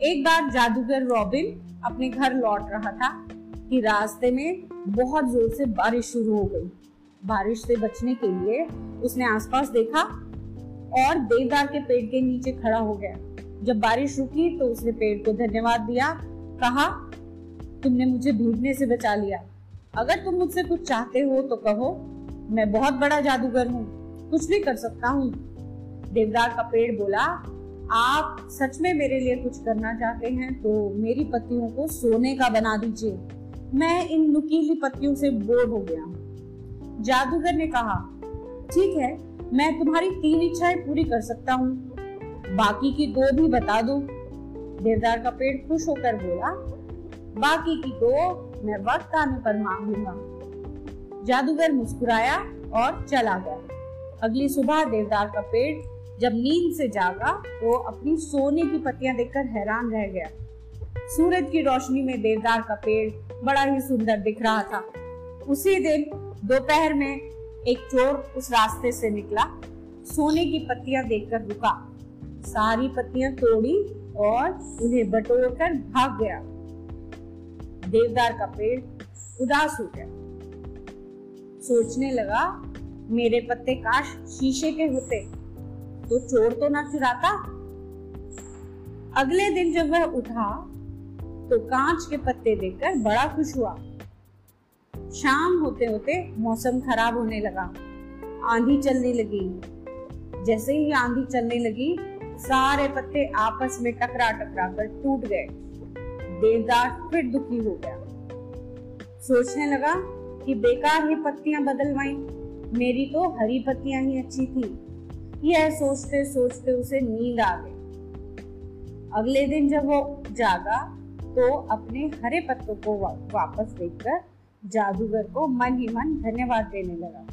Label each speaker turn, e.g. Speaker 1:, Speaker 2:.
Speaker 1: एक बार जादूगर रॉबिन अपने घर लौट रहा था कि रास्ते में बहुत ज़ोर से बारिश शुरू हो गई। बारिश से बचने के लिए उसने आसपास देखा और देवदार के पेड़ के नीचे खड़ा हो गया। जब बारिश रुकी तो उसने पेड़ को धन्यवाद दिया, कहा, तुमने मुझे भीगने से बचा लिया। अगर तुम मुझसे कुछ चाहते हो तो कहो, मैं बहुत बड़ा जादूगर हूँ, कुछ भी कर सकता हूँ। देवदार का पेड़ बोला आप सच में मेरे लिए कुछ करना चाहते हैं तो मेरी पत्तियों को सोने का बना दीजिए। मैं इन नुकीली पत्तियों से बोर हो गया जादूगर ने कहा, ठीक है, मैं तुम्हारी तीन इच्छाएँ पूरी कर सकता हूँ। बाकी की दो भी बता दो। देवदार का पेड़ खुश होकर बोला, बाकी की दो मैं वक्त आने पर मांगूँगा। जादूगर मुस्कुराया और चला गया। अगली सुबह देवदार का पेड़ जब नींद से जागा तो अपनी सोने की पत्तियाँ देखकर हैरान रह गया। सूरज की रोशनी में देवदार का पेड़ बड़ा ही सुंदर दिख रहा था। उसी दिन, दोपहर में एक चोर उस रास्ते से निकला। सोने की पत्तियाँ देखकर रुका। सारी पत्तियाँ तोड़ी और उन्हें बटोर कर भाग गया। देवदार का पेड़ उदास हो गया। सोचने लगा, मेरे पत्ते काश शीशे के होते। तो चोर तो ना चुराता। अगले दिन जब वह उठा तो कांच के पत्ते देखकर बड़ा खुश हुआ। शाम होते होते मौसम खराब होने लगा। आंधी चलने लगी। जैसे ही आंधी चलने लगी, सारे पत्ते आपस में टकरा टकरा कर टूट गए। देवदार फिर दुखी हो गया। सोचने लगा कि बेकार ही पत्तियाँ बदलवाई। मेरी तो हरी पत्तियाँ ही अच्छी थी। यह सोचते सोचते उसे नींद आ गई। अगले दिन जब वो जागा तो अपने हरे पत्तों को वापस देखकर जादूगर को मन ही मन धन्यवाद देने लगा।